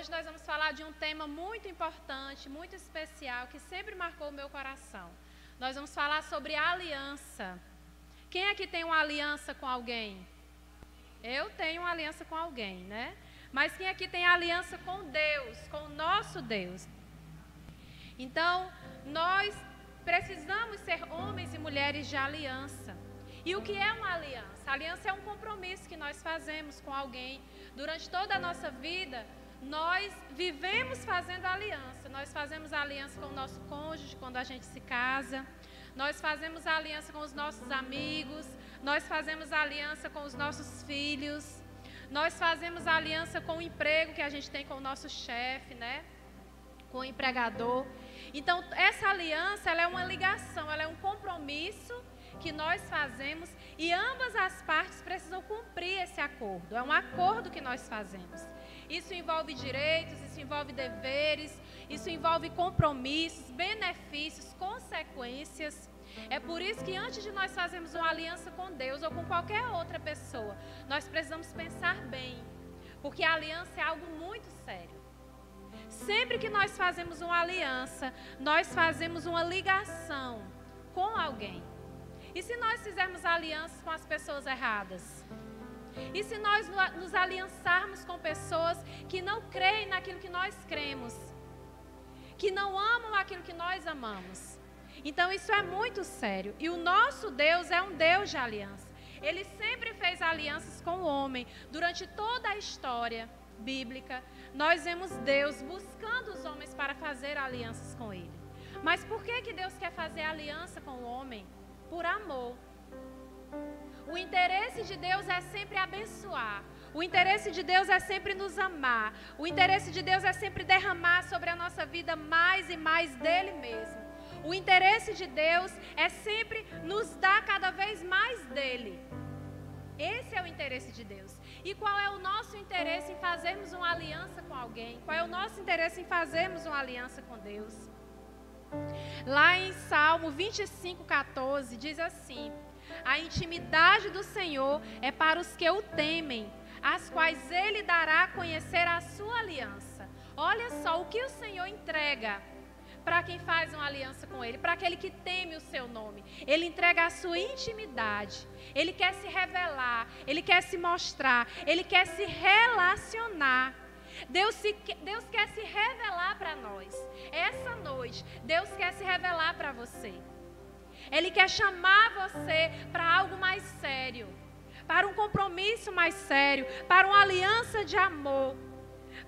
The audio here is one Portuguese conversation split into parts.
hoje nós vamos falar de um tema muito importante, muito especial, que sempre marcou o meu coração. Nós vamos falar sobre aliança. Quem aqui tem uma aliança com alguém? Eu tenho uma aliança com alguém, né? Mas quem aqui tem aliança com Deus, com o nosso Deus? Então, nós precisamos ser homens e mulheres de aliança. E o que é uma aliança? A aliança é um compromisso que nós fazemos com alguém. Durante toda a nossa vida, nós vivemos fazendo aliança. Nós fazemos aliança com o nosso cônjuge quando a gente se casa. Nós fazemos aliança com os nossos amigos. Nós fazemos aliança com os nossos filhos. Nós fazemos aliança com o emprego que a gente tem com o nosso chefe, né? Com o empregador. Então, essa aliança, ela é uma ligação, ela é um compromisso que nós fazemos e ambas as partes precisam cumprir esse acordo. É um acordo que nós fazemos. Isso envolve direitos, isso envolve deveres, isso envolve compromissos, benefícios, consequências. É por isso que antes de nós fazermos uma aliança com Deus ou com qualquer outra pessoa, nós precisamos pensar bem, porque a aliança é algo muito sério. Sempre que nós fazemos uma aliança, nós fazemos uma ligação com alguém. E se nós fizermos alianças com as pessoas erradas? E se nós nos aliançarmos com pessoas que não creem naquilo que nós cremos? Que não amam aquilo que nós amamos? Então isso é muito sério. E o nosso Deus é um Deus de aliança. Ele sempre fez alianças com o homem. Durante toda a história bíblica, nós vemos Deus buscando os homens para fazer alianças com ele. Mas por que, que Deus quer fazer aliança com o homem? Por amor. O interesse de Deus é sempre abençoar. O interesse de Deus é sempre nos amar. O interesse de Deus é sempre derramar sobre a nossa vida mais e mais dele mesmo. O interesse de Deus é sempre nos dar cada vez mais dele. Esse é o interesse de Deus. E qual é o nosso interesse em fazermos uma aliança com alguém? Qual é o nosso interesse em fazermos uma aliança com Deus? Lá em Salmo 25, 14, diz assim: A intimidade do Senhor é para os que o temem, as quais ele dará a conhecer a sua aliança. Olha só o que o Senhor entrega para quem faz uma aliança com Ele, para aquele que teme o seu nome. Ele entrega a sua intimidade. Ele quer se revelar, ele quer se mostrar, ele quer se relacionar. Deus, se, Deus quer se revelar para nós. Essa noite, Deus quer se revelar para você. Ele quer chamar você para algo mais sério, para um compromisso mais sério, para uma aliança de amor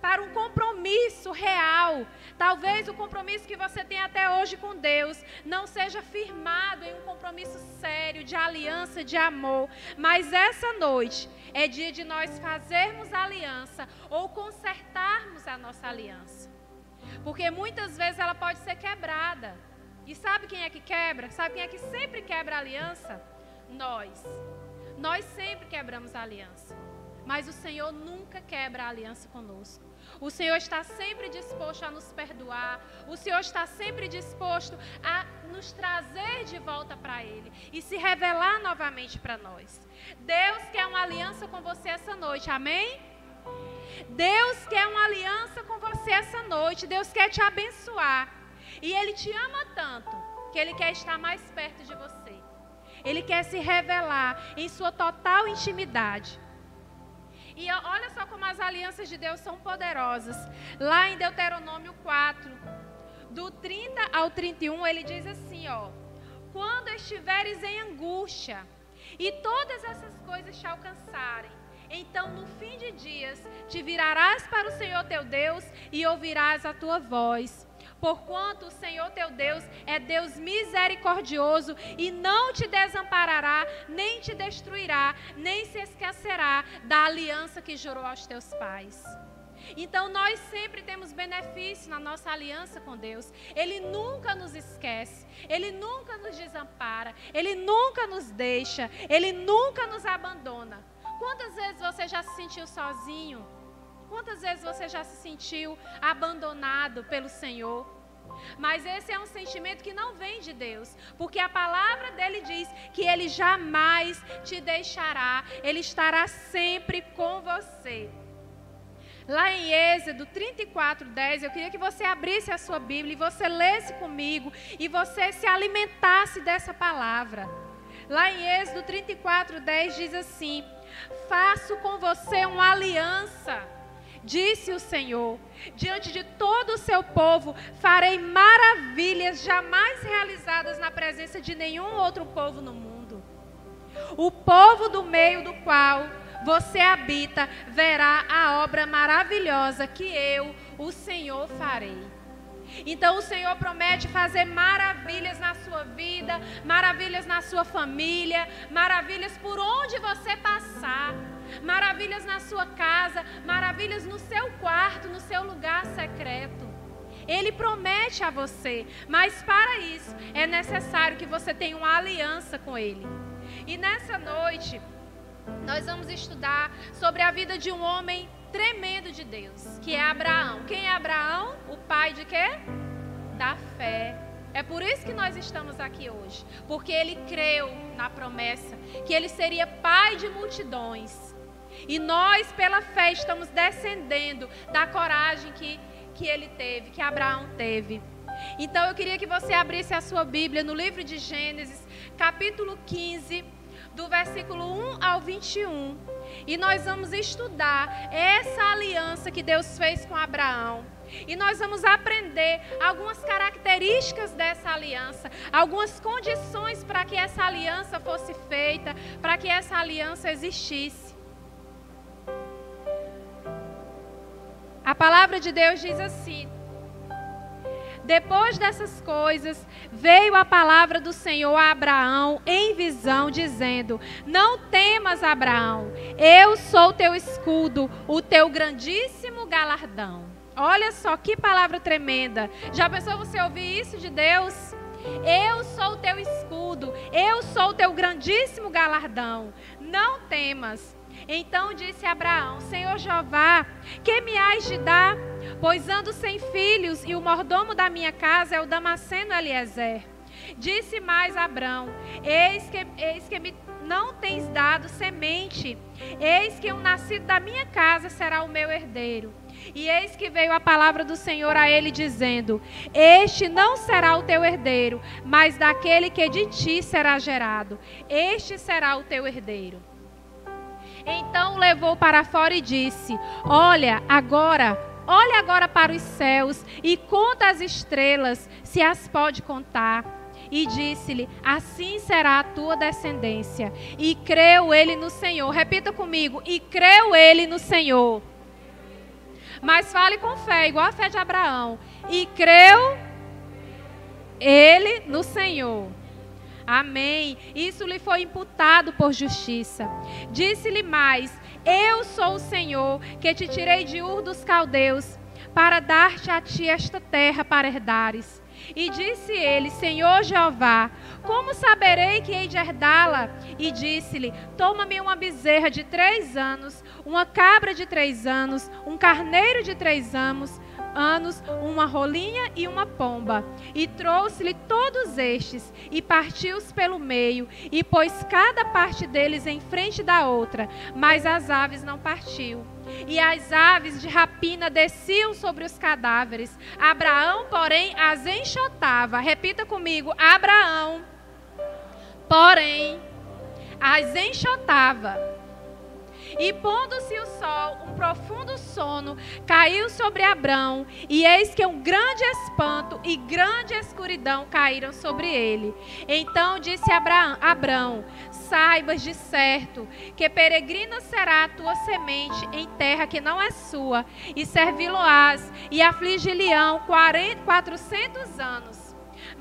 para um compromisso real. Talvez o compromisso que você tem até hoje com Deus não seja firmado em um compromisso sério, de aliança, de amor. Mas essa noite é dia de nós fazermos aliança ou consertarmos a nossa aliança. Porque muitas vezes ela pode ser quebrada. E sabe quem é que quebra? Sabe quem é que sempre quebra a aliança? Nós. Nós sempre quebramos a aliança. Mas o Senhor nunca quebra a aliança conosco. O Senhor está sempre disposto a nos perdoar. O Senhor está sempre disposto a nos trazer de volta para Ele e se revelar novamente para nós. Deus quer uma aliança com você essa noite, amém? Deus quer uma aliança com você essa noite. Deus quer te abençoar. E Ele te ama tanto que Ele quer estar mais perto de você. Ele quer se revelar em sua total intimidade. E olha só como as alianças de Deus são poderosas. Lá em Deuteronômio 4, do 30 ao 31, ele diz assim, ó: Quando estiveres em angústia e todas essas coisas te alcançarem, então no fim de dias te virarás para o Senhor teu Deus e ouvirás a tua voz Porquanto o Senhor teu Deus é Deus misericordioso e não te desamparará, nem te destruirá, nem se esquecerá da aliança que jurou aos teus pais. Então nós sempre temos benefício na nossa aliança com Deus. Ele nunca nos esquece, ele nunca nos desampara, ele nunca nos deixa, ele nunca nos abandona. Quantas vezes você já se sentiu sozinho? Quantas vezes você já se sentiu abandonado pelo Senhor? Mas esse é um sentimento que não vem de Deus, porque a palavra dele diz que ele jamais te deixará, ele estará sempre com você. lá em Êxodo 34, 10. Eu queria que você abrisse a sua Bíblia e você lesse comigo e você se alimentasse dessa palavra. Lá em Êxodo 34, 10 diz assim: Faço com você uma aliança, disse o Senhor. Diante de todo o seu povo farei maravilhas jamais realizadas na presença de nenhum outro povo no mundo. O povo do meio do qual você habita, verá a obra maravilhosa que eu, o Senhor, farei. Então o Senhor promete fazer maravilhas na sua vida, maravilhas na sua família, maravilhas por onde você passar, maravilhas na sua casa, maravilhas no seu quarto, no seu lugar secreto. Ele promete a você, mas para isso é necessário que você tenha uma aliança com Ele. E nessa noite, nós vamos estudar sobre a vida de um homem tremendo de Deus, que é Abraão. Quem é Abraão? O pai de quê? Da fé. É por isso que nós estamos aqui hoje, porque ele creu na promessa que ele seria pai de multidões. E nós, pela fé, estamos descendendo da coragem que, que ele teve, que Abraão teve. Então eu queria que você abrisse a sua Bíblia no livro de Gênesis, capítulo 15 do versículo 1 ao 21. E nós vamos estudar essa aliança que Deus fez com Abraão. E nós vamos aprender algumas características dessa aliança, algumas condições para que essa aliança fosse feita, para que essa aliança existisse. A palavra de Deus diz assim: depois dessas coisas, veio a palavra do Senhor a Abraão em visão, dizendo: Não temas, Abraão, eu sou teu escudo, o teu grandíssimo galardão. Olha só que palavra tremenda. Já pensou você ouvir isso de Deus? Eu sou o teu escudo, eu sou o teu grandíssimo galardão. Não temas. Então disse Abraão: Senhor Jeová, que me hás de dar? Pois ando sem filhos e o mordomo da minha casa é o Damasceno Eliezer. Disse mais Abraão: Eis que, eis que me não tens dado semente, eis que um nascido da minha casa será o meu herdeiro. E eis que veio a palavra do Senhor a ele, dizendo: Este não será o teu herdeiro, mas daquele que de ti será gerado, este será o teu herdeiro. Então levou para fora e disse: Olha, agora, olha agora para os céus e conta as estrelas, se as pode contar. E disse-lhe: Assim será a tua descendência. E creu ele no Senhor. Repita comigo: E creu ele no Senhor. Mas fale com fé, igual a fé de Abraão. E creu ele no Senhor. Amém. Isso lhe foi imputado por justiça. Disse-lhe mais: Eu sou o Senhor que te tirei de Ur dos caldeus para dar-te a ti esta terra para herdares. E disse ele: Senhor Jeová, como saberei que hei de herdá-la? E disse-lhe: Toma-me uma bezerra de três anos, uma cabra de três anos, um carneiro de três anos, anos uma rolinha e uma pomba. E trouxe-lhe todos estes, e partiu-os pelo meio, e pôs cada parte deles em frente da outra, mas as aves não partiu. E as aves de rapina desciam sobre os cadáveres. Abraão, porém, as enxotava. Repita comigo: Abraão, porém, as enxotava e pondo-se o sol, um profundo sono caiu sobre Abrão, e eis que um grande espanto e grande escuridão caíram sobre ele. Então disse Abraão, Abrão: Saibas de certo que peregrina será a tua semente em terra que não é sua, e servi-lo-ás, e afligir-lhe-ão quatrocentos anos.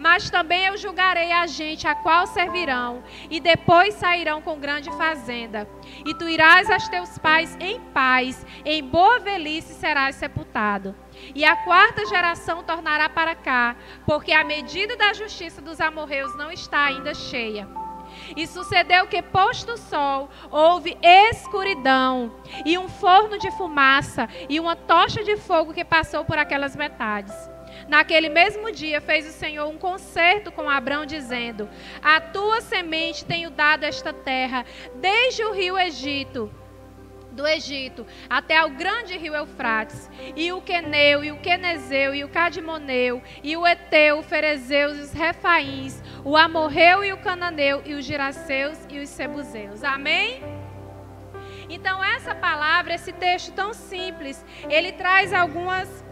Mas também eu julgarei a gente a qual servirão, e depois sairão com grande fazenda. E tu irás aos teus pais em paz, em boa velhice serás sepultado. E a quarta geração tornará para cá, porque a medida da justiça dos amorreus não está ainda cheia. E sucedeu que, posto o sol, houve escuridão, e um forno de fumaça, e uma tocha de fogo que passou por aquelas metades. Naquele mesmo dia fez o Senhor um concerto com Abraão, dizendo: A tua semente tenho dado esta terra, desde o rio Egito do Egito até o grande rio Eufrates, e o Queneu, e o Quenezeu, e o Cadimoneu, e o Eteu, o Ferezeus, e os Refaíns, o Amorreu e o Cananeu, e os Giraceus e os Sebuzeus. Amém? Então essa palavra, esse texto tão simples, ele traz algumas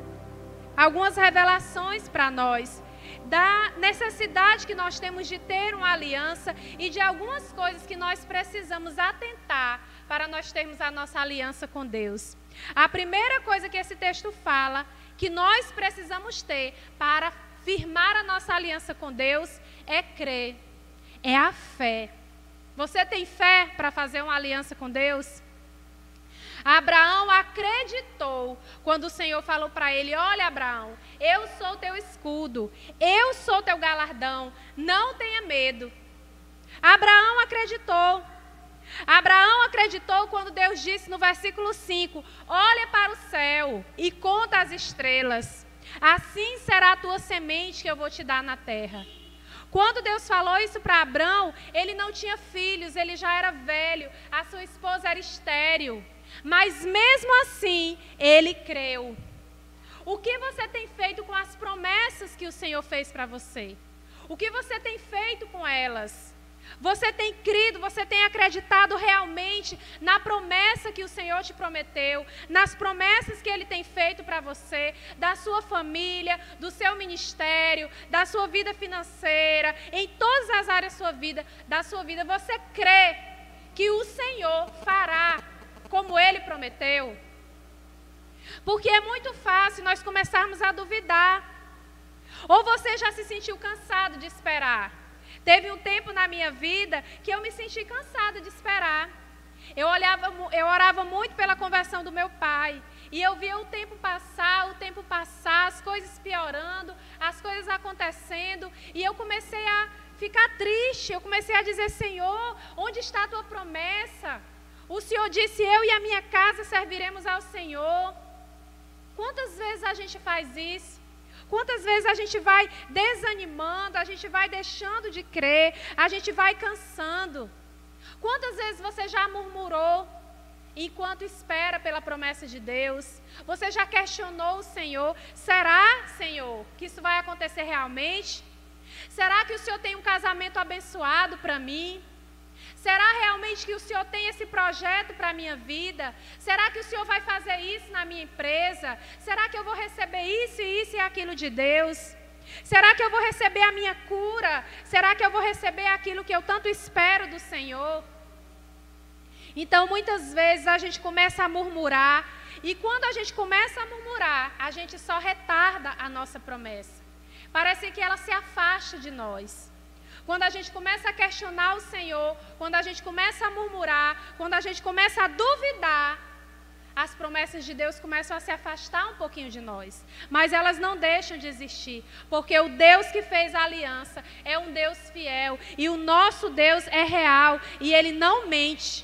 algumas revelações para nós da necessidade que nós temos de ter uma aliança e de algumas coisas que nós precisamos atentar para nós termos a nossa aliança com Deus. A primeira coisa que esse texto fala que nós precisamos ter para firmar a nossa aliança com Deus é crer, é a fé. Você tem fé para fazer uma aliança com Deus? Abraão acreditou quando o Senhor falou para ele: Olha, Abraão, eu sou teu escudo, eu sou teu galardão, não tenha medo. Abraão acreditou. Abraão acreditou quando Deus disse no versículo 5: Olha para o céu e conta as estrelas, assim será a tua semente que eu vou te dar na terra. Quando Deus falou isso para Abraão, ele não tinha filhos, ele já era velho, a sua esposa era estéril. Mas mesmo assim, ele creu. O que você tem feito com as promessas que o Senhor fez para você? O que você tem feito com elas? Você tem crido, você tem acreditado realmente na promessa que o Senhor te prometeu, nas promessas que Ele tem feito para você, da sua família, do seu ministério, da sua vida financeira, em todas as áreas da sua vida, da sua vida. Você crê que o Senhor fará como ele prometeu. Porque é muito fácil nós começarmos a duvidar. Ou você já se sentiu cansado de esperar. Teve um tempo na minha vida que eu me senti cansada de esperar. Eu, olhava, eu orava muito pela conversão do meu pai. E eu via o tempo passar, o tempo passar, as coisas piorando, as coisas acontecendo. E eu comecei a ficar triste. Eu comecei a dizer: Senhor, onde está a tua promessa? O Senhor disse: Eu e a minha casa serviremos ao Senhor. Quantas vezes a gente faz isso? Quantas vezes a gente vai desanimando, a gente vai deixando de crer, a gente vai cansando? Quantas vezes você já murmurou enquanto espera pela promessa de Deus? Você já questionou o Senhor? Será, Senhor, que isso vai acontecer realmente? Será que o Senhor tem um casamento abençoado para mim? Será realmente que o Senhor tem esse projeto para a minha vida? Será que o Senhor vai fazer isso na minha empresa? Será que eu vou receber isso, isso e aquilo de Deus? Será que eu vou receber a minha cura? Será que eu vou receber aquilo que eu tanto espero do Senhor? Então, muitas vezes a gente começa a murmurar, e quando a gente começa a murmurar, a gente só retarda a nossa promessa. Parece que ela se afasta de nós. Quando a gente começa a questionar o Senhor, quando a gente começa a murmurar, quando a gente começa a duvidar, as promessas de Deus começam a se afastar um pouquinho de nós. Mas elas não deixam de existir, porque o Deus que fez a aliança é um Deus fiel e o nosso Deus é real e ele não mente.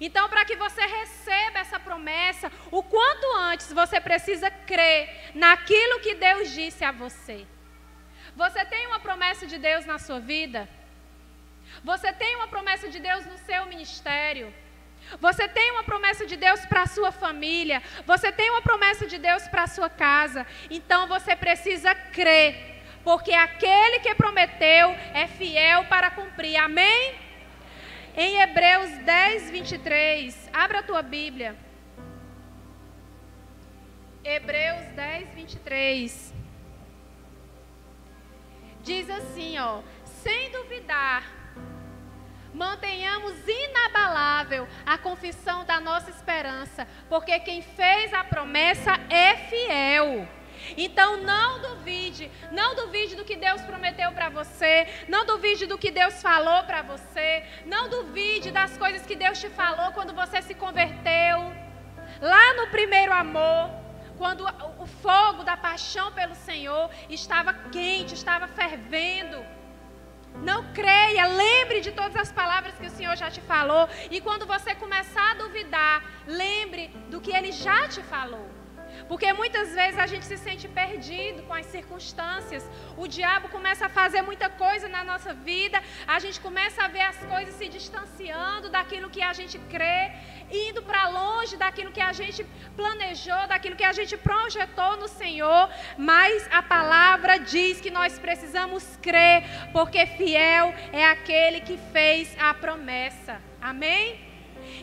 Então, para que você receba essa promessa, o quanto antes você precisa crer naquilo que Deus disse a você. Você tem uma promessa de Deus na sua vida? Você tem uma promessa de Deus no seu ministério? Você tem uma promessa de Deus para a sua família? Você tem uma promessa de Deus para a sua casa? Então você precisa crer, porque aquele que prometeu é fiel para cumprir. Amém? Em Hebreus 10, 23, abra a tua Bíblia. Hebreus 10, 23 diz assim, ó, sem duvidar, mantenhamos inabalável a confissão da nossa esperança, porque quem fez a promessa é fiel. Então não duvide, não duvide do que Deus prometeu para você, não duvide do que Deus falou para você, não duvide das coisas que Deus te falou quando você se converteu. Lá no primeiro amor, quando o fogo da paixão pelo Senhor estava quente, estava fervendo. Não creia, lembre de todas as palavras que o Senhor já te falou. E quando você começar a duvidar, lembre do que Ele já te falou. Porque muitas vezes a gente se sente perdido com as circunstâncias. O diabo começa a fazer muita coisa na nossa vida, a gente começa a ver as coisas se distanciando daquilo que a gente crê, indo para longe daquilo que a gente planejou, daquilo que a gente projetou no Senhor. Mas a palavra diz que nós precisamos crer, porque fiel é aquele que fez a promessa. Amém?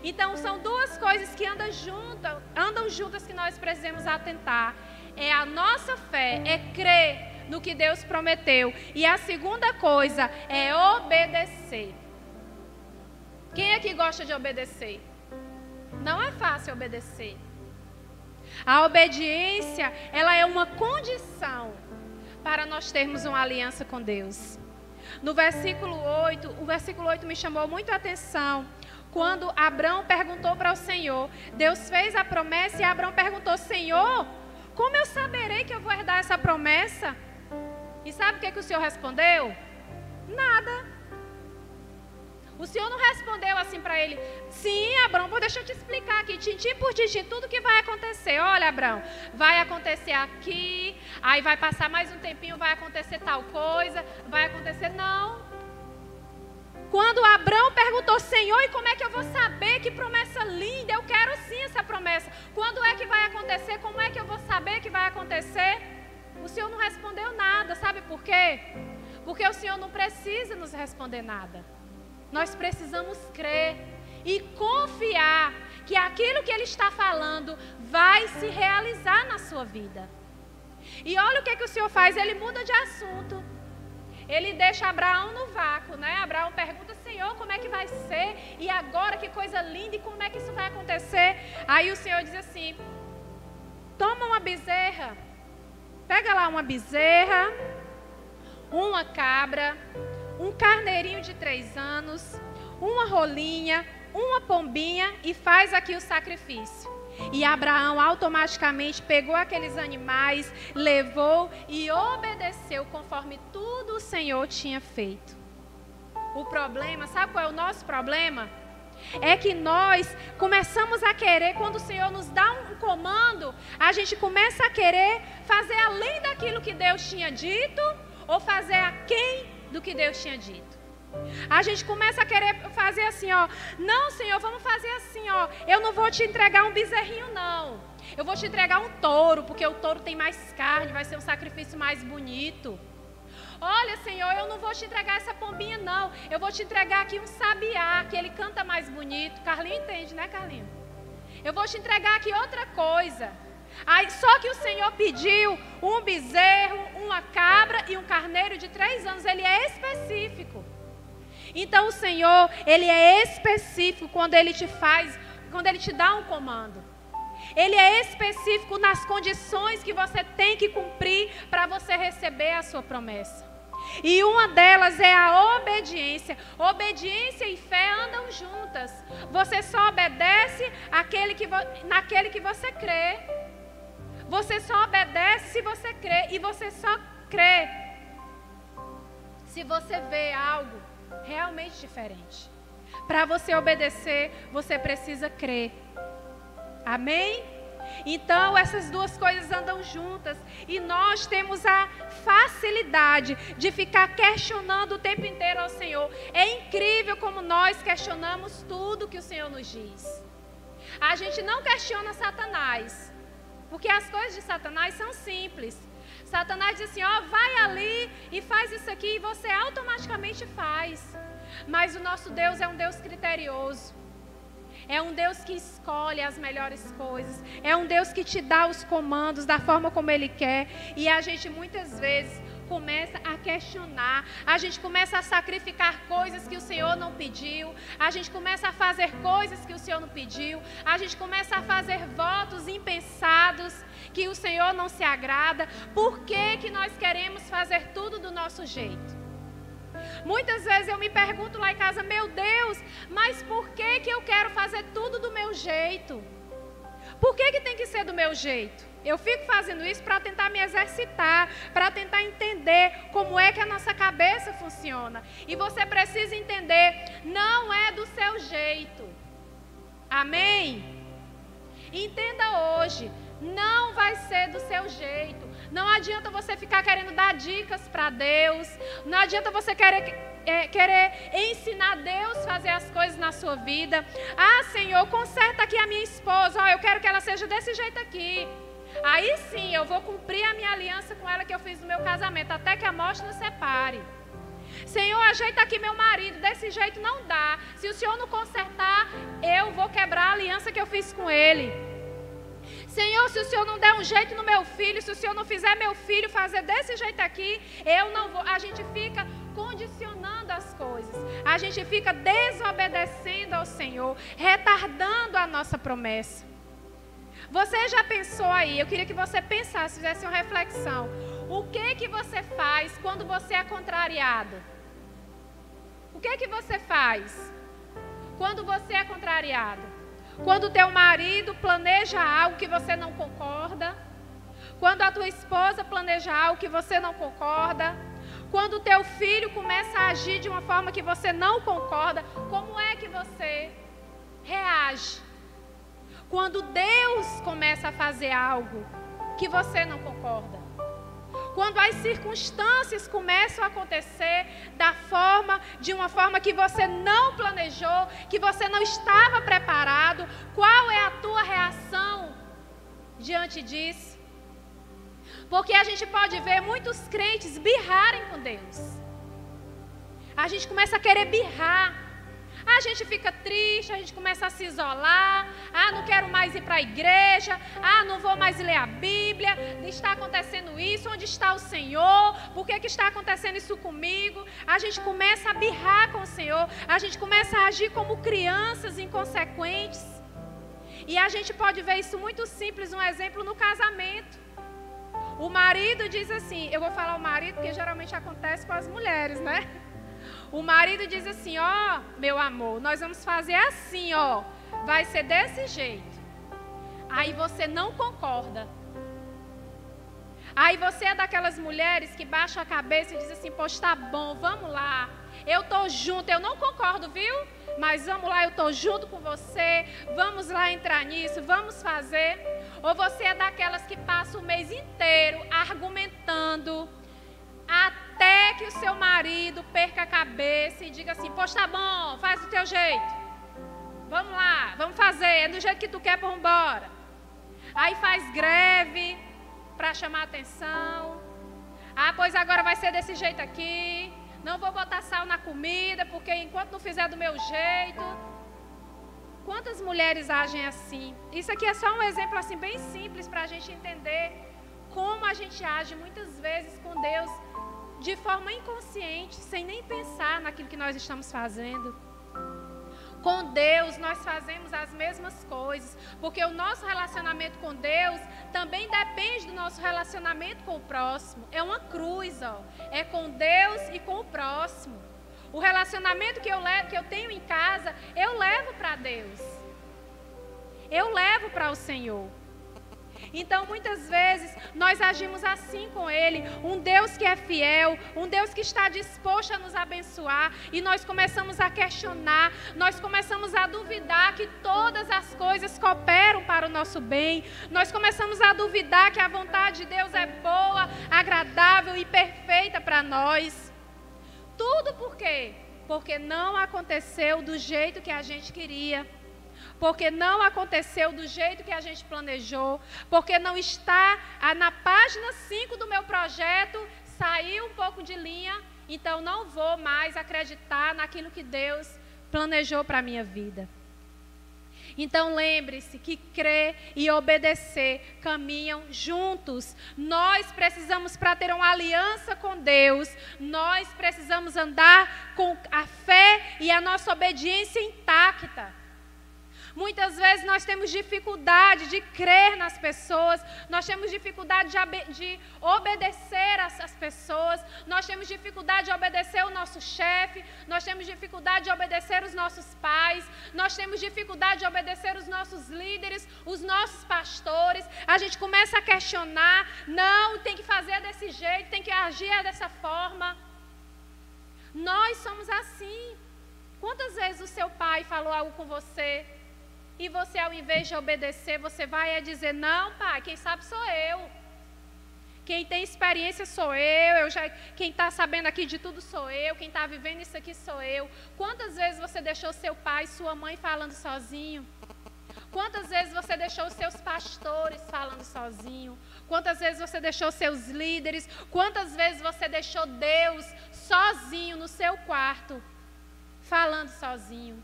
Então são duas coisas que andam juntas, andam juntas que nós precisamos atentar. É a nossa fé, é crer no que Deus prometeu. E a segunda coisa é obedecer. Quem aqui gosta de obedecer? Não é fácil obedecer. A obediência, ela é uma condição para nós termos uma aliança com Deus. No versículo 8, o versículo 8 me chamou muito a atenção quando Abraão perguntou para o Senhor, Deus fez a promessa e Abraão perguntou: Senhor, como eu saberei que eu vou herdar essa promessa? E sabe o que, que o Senhor respondeu? Nada. O Senhor não respondeu assim para ele: Sim, Abraão, deixa eu te explicar aqui, tintim por tintim, tudo que vai acontecer. Olha, Abraão, vai acontecer aqui, aí vai passar mais um tempinho, vai acontecer tal coisa, vai acontecer. Não. Quando Abraão perguntou, Senhor, e como é que eu vou saber que promessa linda? Eu quero sim essa promessa. Quando é que vai acontecer? Como é que eu vou saber que vai acontecer? O Senhor não respondeu nada, sabe por quê? Porque o Senhor não precisa nos responder nada. Nós precisamos crer e confiar que aquilo que Ele está falando vai se realizar na sua vida. E olha o que, que o Senhor faz: Ele muda de assunto ele deixa Abraão no vácuo, né? Abraão pergunta, Senhor, como é que vai ser? E agora, que coisa linda, e como é que isso vai acontecer? Aí o Senhor diz assim: toma uma bezerra, pega lá uma bezerra, uma cabra, um carneirinho de três anos, uma rolinha, uma pombinha e faz aqui o sacrifício. E Abraão automaticamente pegou aqueles animais, levou e obedeceu conforme tudo o Senhor tinha feito. O problema, sabe qual é o nosso problema? É que nós começamos a querer, quando o Senhor nos dá um comando, a gente começa a querer fazer além daquilo que Deus tinha dito, ou fazer aquém do que Deus tinha dito. A gente começa a querer fazer assim, ó. Não, Senhor, vamos fazer assim, ó. Eu não vou te entregar um bezerrinho, não. Eu vou te entregar um touro, porque o touro tem mais carne, vai ser um sacrifício mais bonito. Olha, Senhor, eu não vou te entregar essa pombinha, não. Eu vou te entregar aqui um sabiá, que ele canta mais bonito. Carlinho entende, né, Carlinho? Eu vou te entregar aqui outra coisa. Aí, só que o Senhor pediu um bezerro, uma cabra e um carneiro de três anos. Ele é específico. Então o Senhor, ele é específico quando ele te faz, quando ele te dá um comando. Ele é específico nas condições que você tem que cumprir para você receber a sua promessa. E uma delas é a obediência. Obediência e fé andam juntas. Você só obedece que naquele que você crê. Você só obedece se você crê. E você só crê se você vê algo realmente diferente. Para você obedecer, você precisa crer. Amém? Então, essas duas coisas andam juntas e nós temos a facilidade de ficar questionando o tempo inteiro ao Senhor. É incrível como nós questionamos tudo que o Senhor nos diz. A gente não questiona Satanás, porque as coisas de Satanás são simples. Satanás diz assim: ó, vai ali e faz isso aqui, e você automaticamente faz. Mas o nosso Deus é um Deus criterioso. É um Deus que escolhe as melhores coisas. É um Deus que te dá os comandos da forma como Ele quer. E a gente muitas vezes começa a questionar, a gente começa a sacrificar coisas que o Senhor não pediu, a gente começa a fazer coisas que o Senhor não pediu, a gente começa a fazer votos impensados que o Senhor não se agrada. Por que, que nós queremos fazer tudo do nosso jeito? Muitas vezes eu me pergunto lá em casa, meu Deus, mas por que, que eu quero fazer tudo do meu jeito? Por que, que tem que ser do meu jeito? Eu fico fazendo isso para tentar me exercitar, para tentar entender como é que a nossa cabeça funciona. E você precisa entender, não é do seu jeito. Amém? Entenda hoje, Não vai ser do seu jeito. Não adianta você ficar querendo dar dicas para Deus. Não adianta você querer é, querer ensinar Deus fazer as coisas na sua vida. Ah, Senhor, conserta aqui a minha esposa. Oh, eu quero que ela seja desse jeito aqui. Aí sim eu vou cumprir a minha aliança com ela que eu fiz no meu casamento, até que a morte nos separe. Senhor, ajeita aqui meu marido, desse jeito não dá. Se o Senhor não consertar, eu vou quebrar a aliança que eu fiz com ele. Senhor, se o Senhor não der um jeito no meu filho, se o Senhor não fizer meu filho fazer desse jeito aqui, eu não vou. A gente fica condicionando as coisas. A gente fica desobedecendo ao Senhor, retardando a nossa promessa. Você já pensou aí? Eu queria que você pensasse, fizesse uma reflexão. O que que você faz quando você é contrariado? O que que você faz quando você é contrariado? Quando teu marido planeja algo que você não concorda? Quando a tua esposa planeja algo que você não concorda? Quando teu filho começa a agir de uma forma que você não concorda, como é que você reage? Quando Deus começa a fazer algo que você não concorda. Quando as circunstâncias começam a acontecer da forma, de uma forma que você não planejou, que você não estava preparado, qual é a tua reação diante disso? Porque a gente pode ver muitos crentes birrarem com Deus. A gente começa a querer birrar a gente fica triste, a gente começa a se isolar. Ah, não quero mais ir para a igreja. Ah, não vou mais ler a Bíblia. Está acontecendo isso? Onde está o Senhor? Por que, que está acontecendo isso comigo? A gente começa a birrar com o Senhor. A gente começa a agir como crianças inconsequentes. E a gente pode ver isso muito simples, um exemplo no casamento. O marido diz assim, eu vou falar o marido porque geralmente acontece com as mulheres, né? O marido diz assim: Ó, oh, meu amor, nós vamos fazer assim, ó. Vai ser desse jeito. Aí você não concorda. Aí você é daquelas mulheres que baixa a cabeça e diz assim: Poxa, tá bom, vamos lá. Eu tô junto, eu não concordo, viu? Mas vamos lá, eu tô junto com você. Vamos lá entrar nisso, vamos fazer. Ou você é daquelas que passa o mês inteiro argumentando até que o seu marido perca a cabeça e diga assim: Poxa, tá bom, faz do teu jeito. Vamos lá, vamos fazer, é do jeito que tu quer, vamos embora. Aí faz greve para chamar atenção. Ah, pois agora vai ser desse jeito aqui. Não vou botar sal na comida, porque enquanto não fizer do meu jeito. Quantas mulheres agem assim? Isso aqui é só um exemplo assim bem simples para a gente entender como a gente age muitas vezes com Deus de forma inconsciente, sem nem pensar naquilo que nós estamos fazendo. Com Deus nós fazemos as mesmas coisas, porque o nosso relacionamento com Deus também depende do nosso relacionamento com o próximo. É uma cruz, ó. É com Deus e com o próximo. O relacionamento que eu, levo, que eu tenho em casa, eu levo para Deus. Eu levo para o Senhor. Então, muitas vezes, nós agimos assim com Ele, um Deus que é fiel, um Deus que está disposto a nos abençoar, e nós começamos a questionar, nós começamos a duvidar que todas as coisas cooperam para o nosso bem, nós começamos a duvidar que a vontade de Deus é boa, agradável e perfeita para nós. Tudo por quê? Porque não aconteceu do jeito que a gente queria porque não aconteceu do jeito que a gente planejou, porque não está ah, na página 5 do meu projeto, saiu um pouco de linha, então não vou mais acreditar naquilo que Deus planejou para a minha vida. Então lembre-se que crer e obedecer caminham juntos. Nós precisamos, para ter uma aliança com Deus, nós precisamos andar com a fé e a nossa obediência intacta. Muitas vezes nós temos dificuldade de crer nas pessoas, nós temos dificuldade de, de obedecer as pessoas, nós temos dificuldade de obedecer o nosso chefe, nós temos dificuldade de obedecer os nossos pais, nós temos dificuldade de obedecer os nossos líderes, os nossos pastores. A gente começa a questionar: não, tem que fazer desse jeito, tem que agir dessa forma. Nós somos assim. Quantas vezes o seu pai falou algo com você E você, ao invés de obedecer, você vai dizer: Não, pai, quem sabe sou eu. Quem tem experiência sou eu, eu já, quem está sabendo aqui de tudo sou eu, quem está vivendo isso aqui sou eu. Quantas vezes você deixou seu pai sua mãe falando sozinho? Quantas vezes você deixou seus pastores falando sozinho? Quantas vezes você deixou seus líderes? Quantas vezes você deixou Deus sozinho no seu quarto, falando sozinho?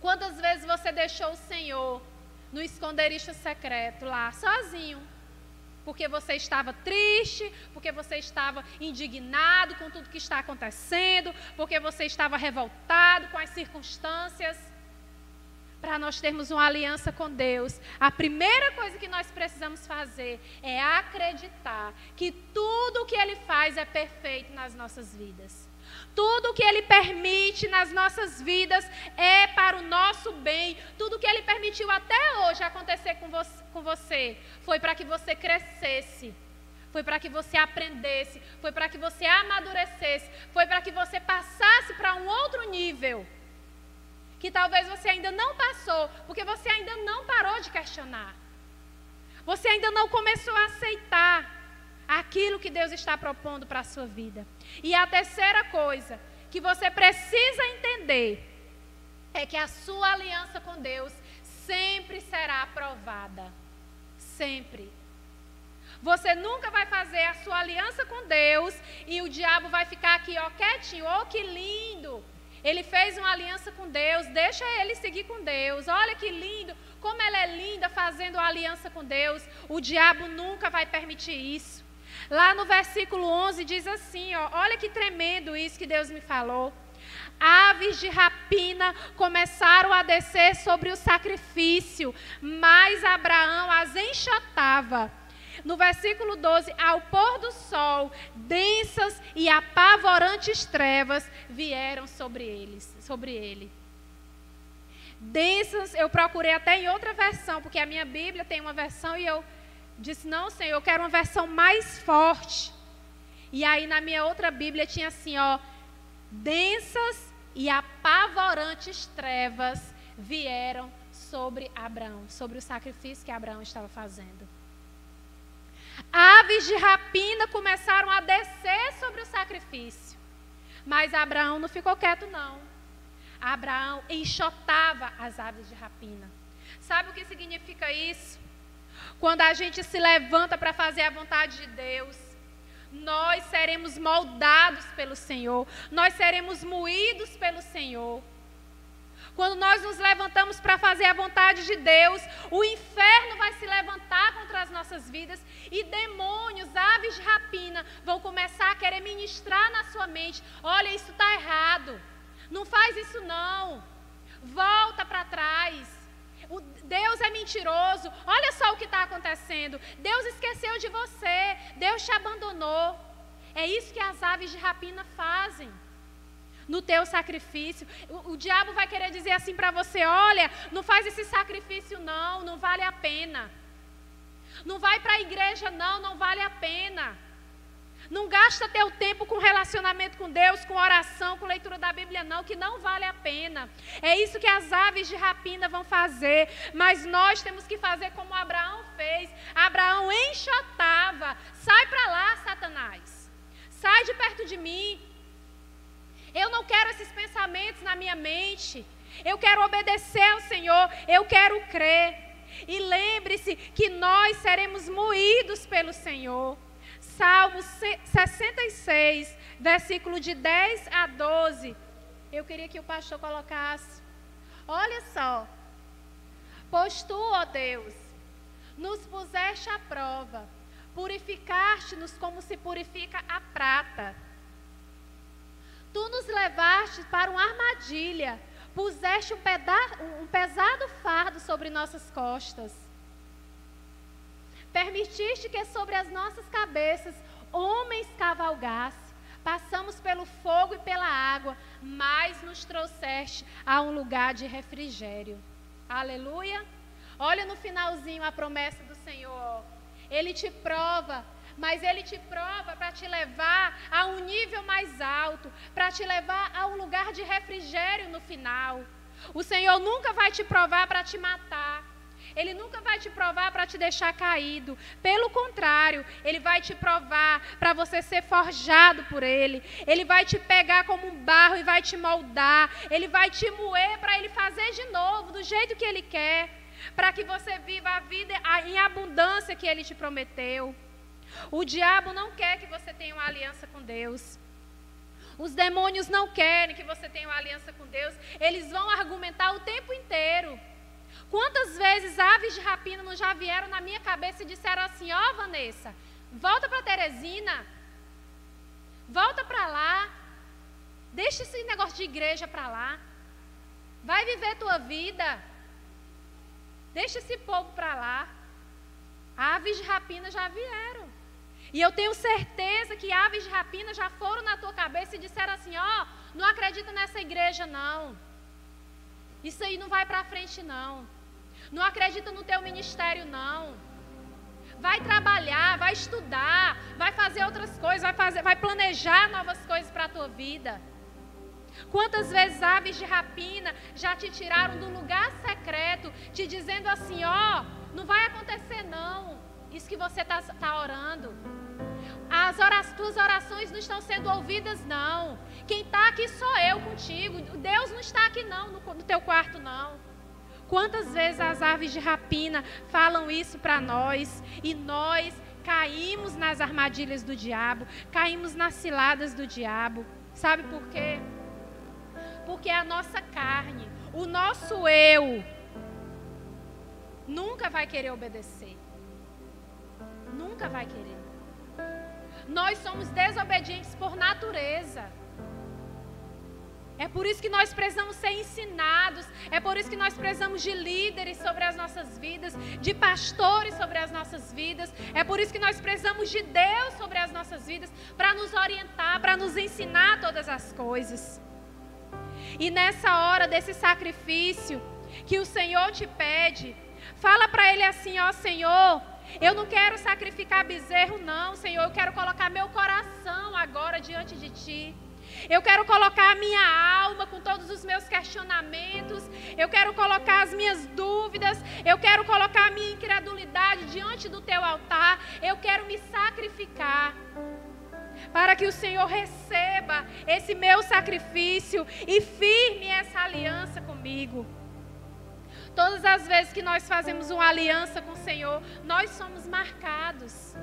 Quantas vezes você deixou o Senhor no esconderijo secreto lá, sozinho? Porque você estava triste, porque você estava indignado com tudo que está acontecendo, porque você estava revoltado com as circunstâncias para nós termos uma aliança com Deus, a primeira coisa que nós precisamos fazer é acreditar que tudo o que Ele faz é perfeito nas nossas vidas. Tudo que Ele permite nas nossas vidas é para o nosso bem. Tudo que Ele permitiu até hoje acontecer com com você foi para que você crescesse. Foi para que você aprendesse, foi para que você amadurecesse, foi para que você passasse para um outro nível que talvez você ainda não passou, porque você ainda não parou de questionar. Você ainda não começou a aceitar aquilo que Deus está propondo para a sua vida. E a terceira coisa que você precisa entender é que a sua aliança com Deus sempre será aprovada. Sempre. Você nunca vai fazer a sua aliança com Deus e o diabo vai ficar aqui, ó, quietinho, oh, que lindo. Ele fez uma aliança com Deus, deixa ele seguir com Deus. Olha que lindo, como ela é linda fazendo uma aliança com Deus. O diabo nunca vai permitir isso. Lá no versículo 11 diz assim, ó, olha que tremendo isso que Deus me falou. Aves de rapina começaram a descer sobre o sacrifício, mas Abraão as enxotava no versículo 12, ao pôr do sol, densas e apavorantes trevas vieram sobre eles, sobre ele. Densas, eu procurei até em outra versão, porque a minha Bíblia tem uma versão e eu disse: "Não, Senhor, eu quero uma versão mais forte". E aí na minha outra Bíblia tinha assim, ó: densas e apavorantes trevas vieram sobre Abraão, sobre o sacrifício que Abraão estava fazendo. Aves de rapina começaram a descer sobre o sacrifício. Mas Abraão não ficou quieto, não. Abraão enxotava as aves de rapina. Sabe o que significa isso? Quando a gente se levanta para fazer a vontade de Deus, nós seremos moldados pelo Senhor, nós seremos moídos pelo Senhor. Quando nós nos levantamos para fazer a vontade de Deus, o inferno vai se levantar contra as nossas vidas e demônios, aves de rapina, vão começar a querer ministrar na sua mente: olha, isso está errado, não faz isso não, volta para trás. O Deus é mentiroso. Olha só o que está acontecendo. Deus esqueceu de você. Deus te abandonou. É isso que as aves de rapina fazem no teu sacrifício. O, o diabo vai querer dizer assim para você: olha, não faz esse sacrifício, não, não vale a pena. Não vai para a igreja, não, não vale a pena. Não gasta teu tempo com relacionamento com Deus, com oração, com leitura da Bíblia, não, que não vale a pena. É isso que as aves de rapina vão fazer. Mas nós temos que fazer como Abraão fez. Abraão enxotava. Sai para lá, Satanás. Sai de perto de mim. Eu não quero esses pensamentos na minha mente. Eu quero obedecer ao Senhor. Eu quero crer. E lembre-se que nós seremos moídos pelo Senhor. Salmo 66, versículo de 10 a 12. Eu queria que o pastor colocasse. Olha só. Pois tu, ó Deus, nos puseste à prova, purificaste-nos como se purifica a prata Tu nos levaste para uma armadilha, puseste um, um pesado fardo sobre nossas costas. Permitiste que sobre as nossas cabeças homens cavalgassem. Passamos pelo fogo e pela água, mas nos trouxeste a um lugar de refrigério. Aleluia. Olha no finalzinho a promessa do Senhor. Ele te prova mas ele te prova para te levar a um nível mais alto, para te levar a um lugar de refrigério no final. O Senhor nunca vai te provar para te matar. Ele nunca vai te provar para te deixar caído. Pelo contrário, ele vai te provar para você ser forjado por ele. Ele vai te pegar como um barro e vai te moldar. Ele vai te moer para ele fazer de novo, do jeito que ele quer. Para que você viva a vida em abundância que ele te prometeu. O diabo não quer que você tenha uma aliança com Deus. Os demônios não querem que você tenha uma aliança com Deus. Eles vão argumentar o tempo inteiro. Quantas vezes aves de rapina não já vieram na minha cabeça e disseram assim: Ó, oh, Vanessa, volta para Teresina, volta para lá, deixa esse negócio de igreja para lá, vai viver tua vida, deixa esse povo para lá. Aves de rapina já vieram. E eu tenho certeza que aves de rapina já foram na tua cabeça e disseram assim: Ó, oh, não acredita nessa igreja, não. Isso aí não vai para frente, não. Não acredita no teu ministério, não. Vai trabalhar, vai estudar, vai fazer outras coisas, vai, fazer, vai planejar novas coisas para a tua vida. Quantas vezes aves de rapina já te tiraram do lugar secreto, te dizendo assim: ó, oh, não vai acontecer não, isso que você está tá orando. As orações, tuas orações não estão sendo ouvidas, não. Quem está aqui sou eu contigo. Deus não está aqui, não, no, no teu quarto, não. Quantas vezes as aves de rapina falam isso para nós e nós caímos nas armadilhas do diabo, caímos nas ciladas do diabo. Sabe por quê? Porque a nossa carne, o nosso eu, nunca vai querer obedecer. Nunca vai querer. Nós somos desobedientes por natureza. É por isso que nós precisamos ser ensinados, é por isso que nós precisamos de líderes sobre as nossas vidas, de pastores sobre as nossas vidas, é por isso que nós precisamos de Deus sobre as nossas vidas, para nos orientar, para nos ensinar todas as coisas. E nessa hora desse sacrifício que o Senhor te pede, fala para Ele assim: Ó Senhor, eu não quero sacrificar bezerro, não, Senhor, eu quero colocar meu coração agora diante de Ti. Eu quero colocar a minha alma com todos os meus questionamentos. Eu quero colocar as minhas dúvidas. Eu quero colocar a minha incredulidade diante do teu altar. Eu quero me sacrificar. Para que o Senhor receba esse meu sacrifício e firme essa aliança comigo. Todas as vezes que nós fazemos uma aliança com o Senhor, nós somos marcados.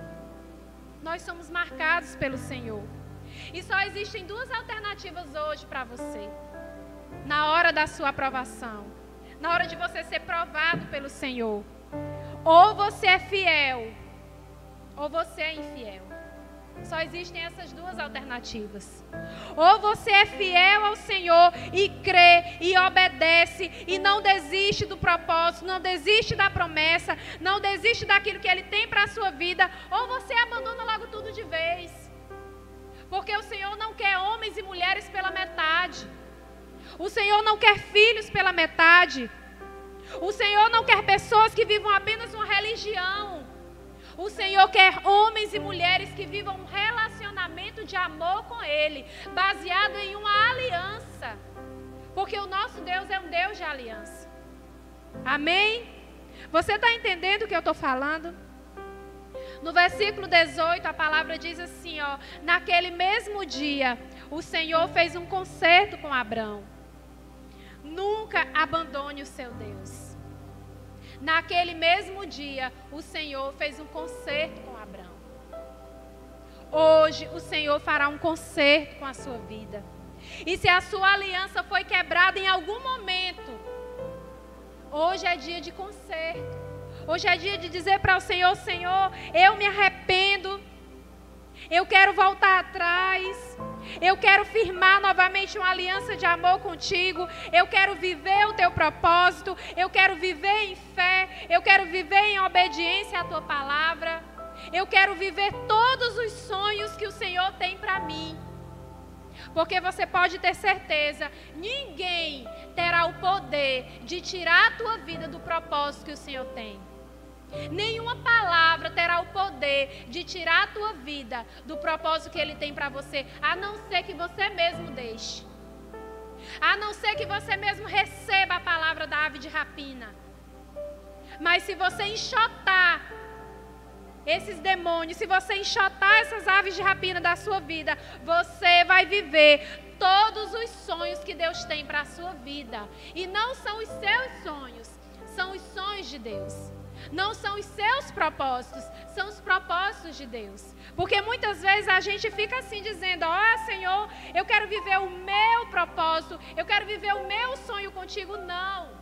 Nós somos marcados pelo Senhor. E só existem duas alternativas hoje para você. Na hora da sua aprovação. Na hora de você ser provado pelo Senhor. Ou você é fiel, ou você é infiel. Só existem essas duas alternativas. Ou você é fiel ao Senhor e crê e obedece e não desiste do propósito, não desiste da promessa, não desiste daquilo que Ele tem para a sua vida, ou você abandona logo tudo de vez. Porque o Senhor não quer homens e mulheres pela metade. O Senhor não quer filhos pela metade. O Senhor não quer pessoas que vivam apenas uma religião. O Senhor quer homens e mulheres que vivam um relacionamento de amor com Ele, baseado em uma aliança. Porque o nosso Deus é um Deus de aliança. Amém? Você está entendendo o que eu estou falando? No versículo 18, a palavra diz assim: ó, naquele mesmo dia, o Senhor fez um concerto com Abraão. Nunca abandone o seu Deus. Naquele mesmo dia, o Senhor fez um concerto com Abraão. Hoje, o Senhor fará um concerto com a sua vida. E se a sua aliança foi quebrada em algum momento, hoje é dia de conserto. Hoje é dia de dizer para o Senhor: Senhor, eu me arrependo. Eu quero voltar atrás. Eu quero firmar novamente uma aliança de amor contigo. Eu quero viver o teu propósito. Eu quero viver em fé. Eu quero viver em obediência à tua palavra. Eu quero viver todos os sonhos que o Senhor tem para mim. Porque você pode ter certeza, ninguém terá o poder de tirar a tua vida do propósito que o Senhor tem. Nenhuma palavra terá o poder de tirar a tua vida do propósito que Ele tem para você, a não ser que você mesmo deixe. A não ser que você mesmo receba a palavra da ave de rapina. Mas se você enxotar esses demônios, se você enxotar essas aves de rapina da sua vida, você vai viver todos os sonhos que Deus tem para a sua vida. E não são os seus sonhos, são os sonhos de Deus. Não são os seus propósitos, são os propósitos de Deus. Porque muitas vezes a gente fica assim dizendo: Ó oh, Senhor, eu quero viver o meu propósito, eu quero viver o meu sonho contigo. Não.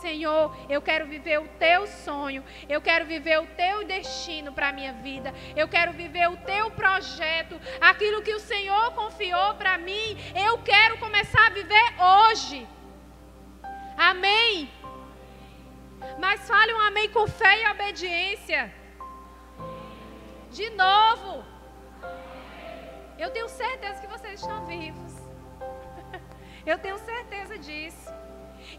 Senhor, eu quero viver o teu sonho, eu quero viver o teu destino para a minha vida, eu quero viver o teu projeto, aquilo que o Senhor confiou para mim, eu quero começar a viver hoje. Amém. Mas fale um amém com fé e obediência. De novo. Eu tenho certeza que vocês estão vivos. Eu tenho certeza disso.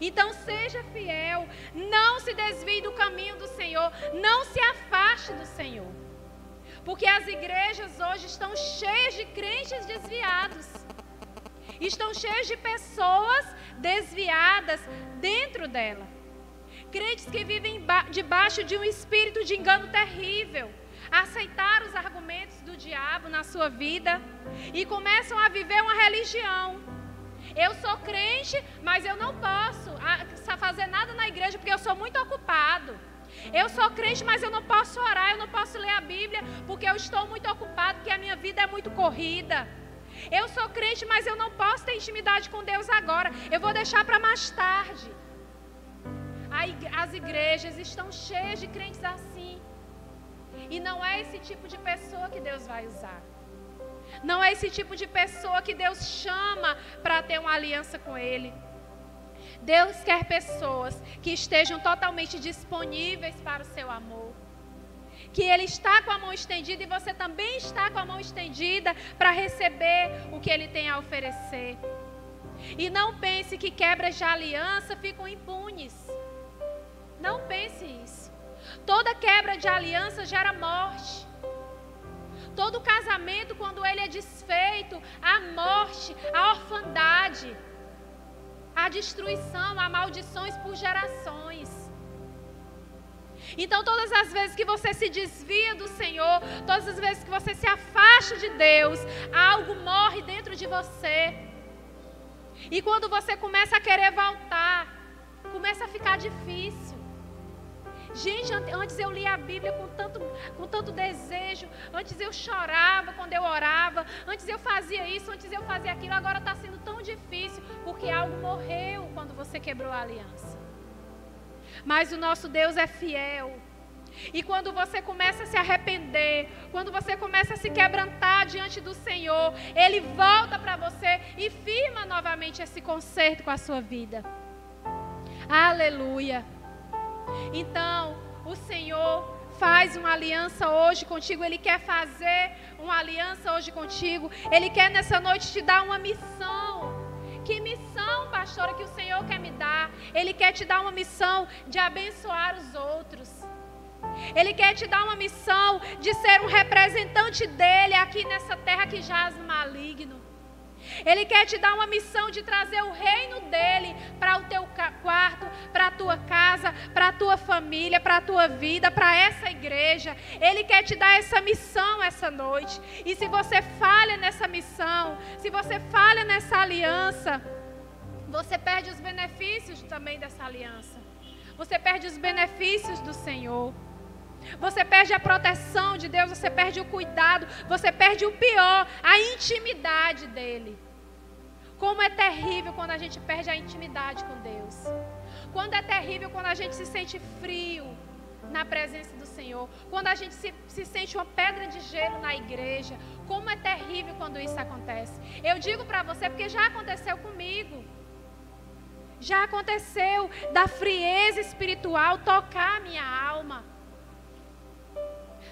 Então seja fiel, não se desvie do caminho do Senhor, não se afaste do Senhor. Porque as igrejas hoje estão cheias de crentes desviados. Estão cheias de pessoas desviadas dentro dela. Crentes que vivem debaixo de um espírito de engano terrível, aceitaram os argumentos do diabo na sua vida e começam a viver uma religião eu sou crente, mas eu não posso fazer nada na igreja porque eu sou muito ocupado. Eu sou crente, mas eu não posso orar, eu não posso ler a Bíblia porque eu estou muito ocupado, porque a minha vida é muito corrida. Eu sou crente, mas eu não posso ter intimidade com Deus agora. Eu vou deixar para mais tarde. As igrejas estão cheias de crentes assim. E não é esse tipo de pessoa que Deus vai usar. Não é esse tipo de pessoa que Deus chama para ter uma aliança com Ele. Deus quer pessoas que estejam totalmente disponíveis para o seu amor. Que Ele está com a mão estendida e você também está com a mão estendida para receber o que Ele tem a oferecer. E não pense que quebras de aliança ficam impunes. Não pense isso. Toda quebra de aliança gera morte. Todo casamento, quando ele é desfeito, a morte, a orfandade, a destruição, a maldições por gerações. Então, todas as vezes que você se desvia do Senhor, todas as vezes que você se afasta de Deus, algo morre dentro de você. E quando você começa a querer voltar, começa a ficar difícil. Gente, antes eu lia a Bíblia com tanto, com tanto desejo. Antes eu chorava quando eu orava. Antes eu fazia isso, antes eu fazia aquilo. Agora está sendo tão difícil porque algo morreu quando você quebrou a aliança. Mas o nosso Deus é fiel. E quando você começa a se arrepender, quando você começa a se quebrantar diante do Senhor, Ele volta para você e firma novamente esse conserto com a sua vida. Aleluia. Então, o Senhor faz uma aliança hoje contigo, Ele quer fazer uma aliança hoje contigo, Ele quer nessa noite te dar uma missão. Que missão, pastora, que o Senhor quer me dar? Ele quer te dar uma missão de abençoar os outros. Ele quer te dar uma missão de ser um representante dele aqui nessa terra que jaz no maligno. Ele quer te dar uma missão de trazer o reino dele para o teu quarto, para a tua casa, para a tua família, para a tua vida, para essa igreja. Ele quer te dar essa missão essa noite. E se você falha nessa missão, se você falha nessa aliança, você perde os benefícios também dessa aliança. Você perde os benefícios do Senhor. Você perde a proteção de Deus, você perde o cuidado, você perde o pior, a intimidade dele. Como é terrível quando a gente perde a intimidade com Deus. Quando é terrível quando a gente se sente frio na presença do Senhor. Quando a gente se, se sente uma pedra de gelo na igreja. Como é terrível quando isso acontece. Eu digo para você porque já aconteceu comigo. Já aconteceu da frieza espiritual tocar a minha alma.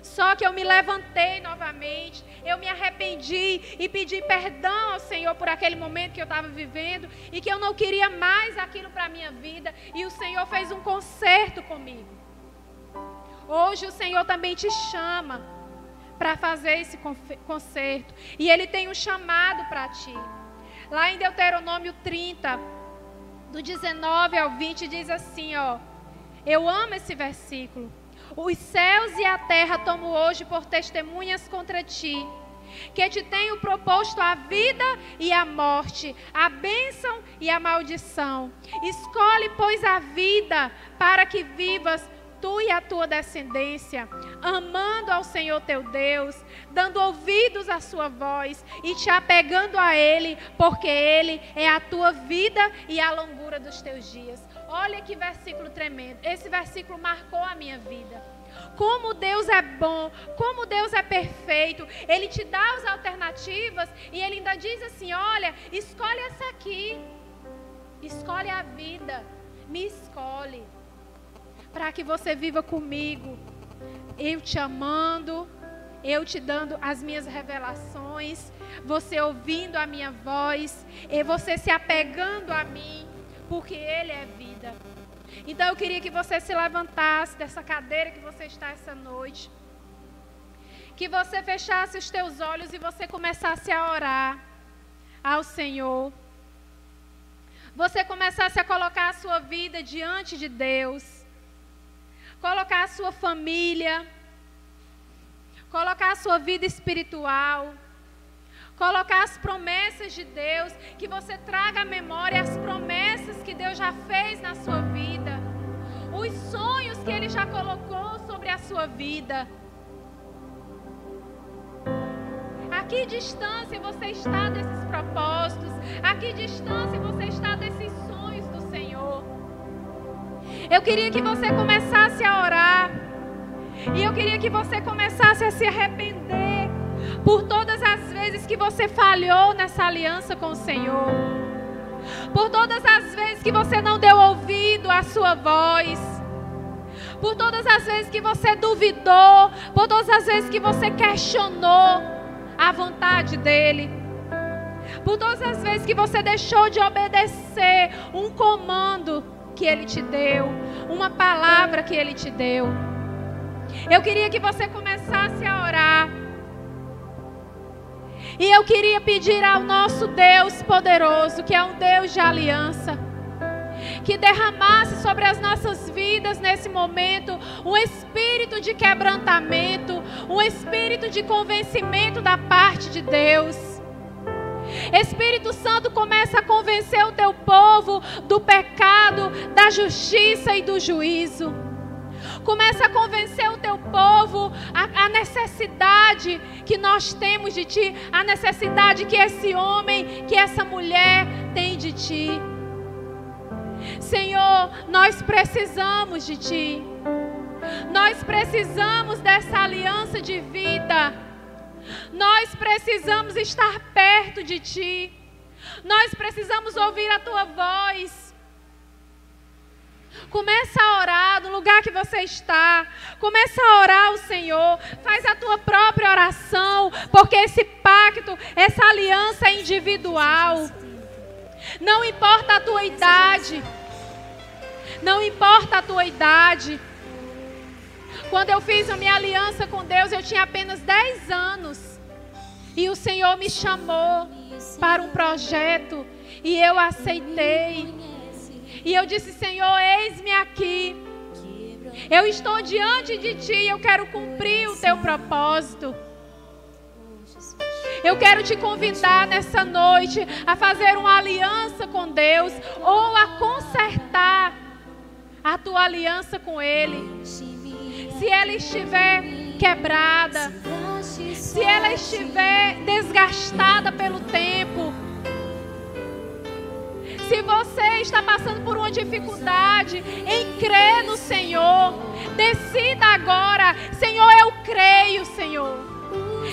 Só que eu me levantei novamente, eu me arrependi e pedi perdão ao Senhor por aquele momento que eu estava vivendo e que eu não queria mais aquilo para a minha vida. E o Senhor fez um conserto comigo. Hoje o Senhor também te chama para fazer esse conserto. E Ele tem um chamado para ti. Lá em Deuteronômio 30, do 19 ao 20, diz assim, ó. Eu amo esse versículo. Os céus e a terra tomo hoje por testemunhas contra ti, que te tenho proposto a vida e a morte, a bênção e a maldição. Escolhe, pois, a vida para que vivas tu e a tua descendência, amando ao Senhor teu Deus, dando ouvidos à sua voz e te apegando a Ele, porque Ele é a tua vida e a longura dos teus dias. Olha que versículo tremendo. Esse versículo marcou a minha vida. Como Deus é bom, como Deus é perfeito. Ele te dá as alternativas e ele ainda diz assim: olha, escolhe essa aqui. Escolhe a vida. Me escolhe para que você viva comigo, eu te amando, eu te dando as minhas revelações, você ouvindo a minha voz, e você se apegando a mim, porque Ele é vida. Então eu queria que você se levantasse dessa cadeira que você está essa noite, que você fechasse os teus olhos e você começasse a orar ao Senhor. Você começasse a colocar a sua vida diante de Deus. Colocar a sua família, colocar a sua vida espiritual, colocar as promessas de Deus, que você traga à memória as promessas que Deus já fez na sua vida, os sonhos que Ele já colocou sobre a sua vida. A que distância você está desses propósitos? A que distância você está desses sonhos do Senhor? Eu queria que você começasse a orar. E eu queria que você começasse a se arrepender por todas as vezes que você falhou nessa aliança com o Senhor. Por todas as vezes que você não deu ouvido à sua voz. Por todas as vezes que você duvidou. Por todas as vezes que você questionou a vontade dEle. Por todas as vezes que você deixou de obedecer um comando que Ele te deu, uma palavra que Ele te deu. Eu queria que você começasse a orar. E eu queria pedir ao nosso Deus poderoso, que é um Deus de aliança, que derramasse sobre as nossas vidas nesse momento um espírito de quebrantamento, um espírito de convencimento da parte de Deus. Espírito Santo começa a convencer o teu povo do pecado, da justiça e do juízo. Começa a convencer o teu povo a, a, necessidade que nós temos de ti, a necessidade que esse homem, que essa mulher tem de ti. Senhor, nós precisamos de ti. Nós precisamos dessa aliança de vida. Nós precisamos estar perto de Ti. Nós precisamos ouvir a Tua voz. Começa a orar no lugar que você está. Começa a orar ao Senhor. Faz a tua própria oração, porque esse pacto, essa aliança é individual. Não importa a tua idade. Não importa a tua idade. Quando eu fiz a minha aliança com Deus, eu tinha apenas 10 anos. E o Senhor me chamou para um projeto e eu aceitei. E eu disse: Senhor, eis-me aqui. Eu estou diante de ti e eu quero cumprir o teu propósito. Eu quero te convidar nessa noite a fazer uma aliança com Deus ou a consertar a tua aliança com Ele se ela estiver quebrada, se ela estiver desgastada pelo tempo, se você está passando por uma dificuldade em crer no Senhor, decida agora, Senhor, eu creio, Senhor.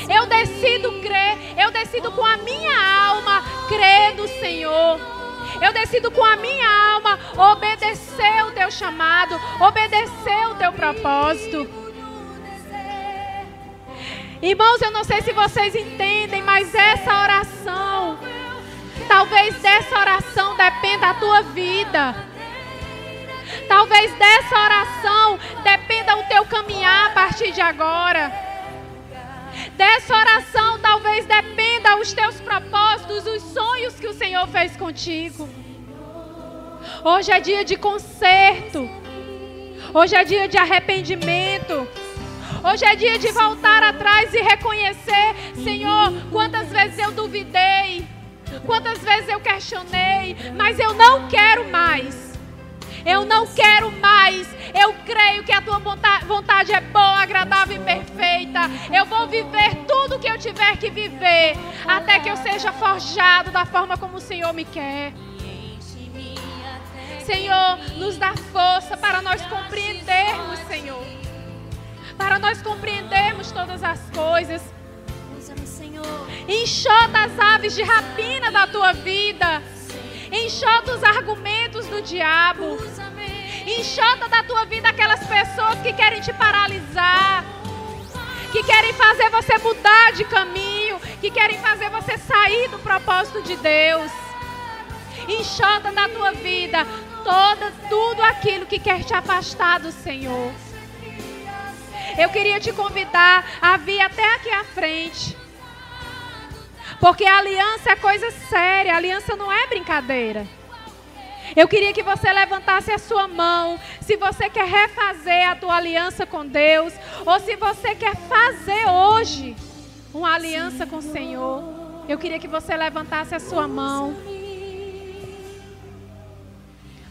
Eu decido crer, eu decido com a minha alma crer no Senhor. Eu decido com a minha alma obedecer o teu chamado, obedecer o teu propósito. Irmãos, eu não sei se vocês entendem, mas essa oração, talvez dessa oração dependa a tua vida. Talvez dessa oração dependa o teu caminhar a partir de agora. Dessa oração talvez dependa os teus propósitos os sonhos que o Senhor fez contigo. Hoje é dia de conserto. Hoje é dia de arrependimento. Hoje é dia de voltar atrás e reconhecer, Senhor, quantas vezes eu duvidei, quantas vezes eu questionei, mas eu não quero mais. Eu não quero mais. Eu creio que a tua vontade é boa, agradável e perfeita. Eu vou viver tudo o que eu tiver que viver, até que eu seja forjado da forma como o Senhor me quer. Senhor, nos dá força para nós compreendermos, Senhor. Para nós compreendermos todas as coisas. Enxota as aves de rapina da tua vida. Enxota os argumentos do diabo. Enxota da tua vida aquelas pessoas que querem te paralisar. Que querem fazer você mudar de caminho. Que querem fazer você sair do propósito de Deus. Enxota da tua vida toda, tudo aquilo que quer te afastar do Senhor. Eu queria te convidar a vir até aqui à frente. Porque aliança é coisa séria, aliança não é brincadeira. Eu queria que você levantasse a sua mão, se você quer refazer a tua aliança com Deus, ou se você quer fazer hoje uma aliança com o Senhor. Eu queria que você levantasse a sua mão.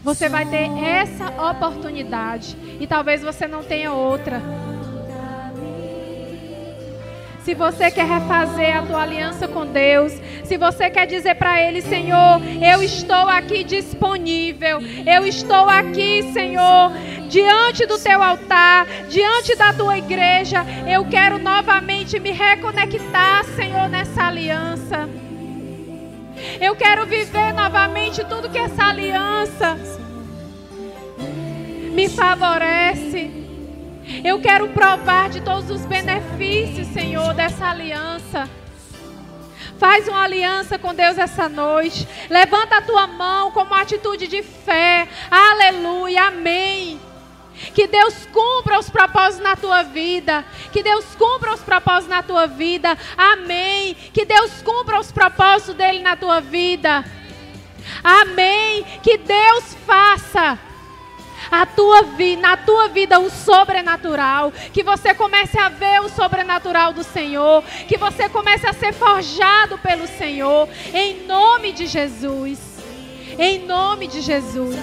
Você vai ter essa oportunidade e talvez você não tenha outra. Se você quer refazer a tua aliança com Deus, se você quer dizer para Ele, Senhor, eu estou aqui disponível, eu estou aqui, Senhor, diante do teu altar, diante da tua igreja, eu quero novamente me reconectar, Senhor, nessa aliança. Eu quero viver novamente tudo que essa aliança me favorece. Eu quero provar de todos os benefícios, Senhor, dessa aliança. Faz uma aliança com Deus essa noite. Levanta a tua mão como atitude de fé. Aleluia, amém. Que Deus cumpra os propósitos na tua vida. Que Deus cumpra os propósitos na tua vida. Amém. Que Deus cumpra os propósitos dele na tua vida. Amém. Que Deus faça a tua vida, na tua vida o sobrenatural, que você comece a ver o sobrenatural do Senhor, que você comece a ser forjado pelo Senhor, em nome de Jesus. Em nome de Jesus.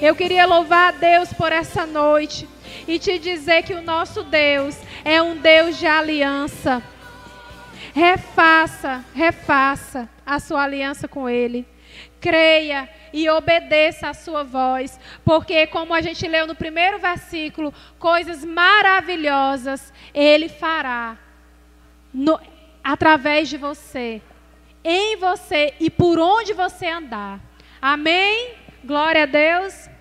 Eu queria louvar a Deus por essa noite e te dizer que o nosso Deus é um Deus de aliança. Refaça, refaça a sua aliança com Ele. Creia e obedeça a sua voz, porque, como a gente leu no primeiro versículo, coisas maravilhosas Ele fará no, através de você, em você e por onde você andar. Amém? Glória a Deus.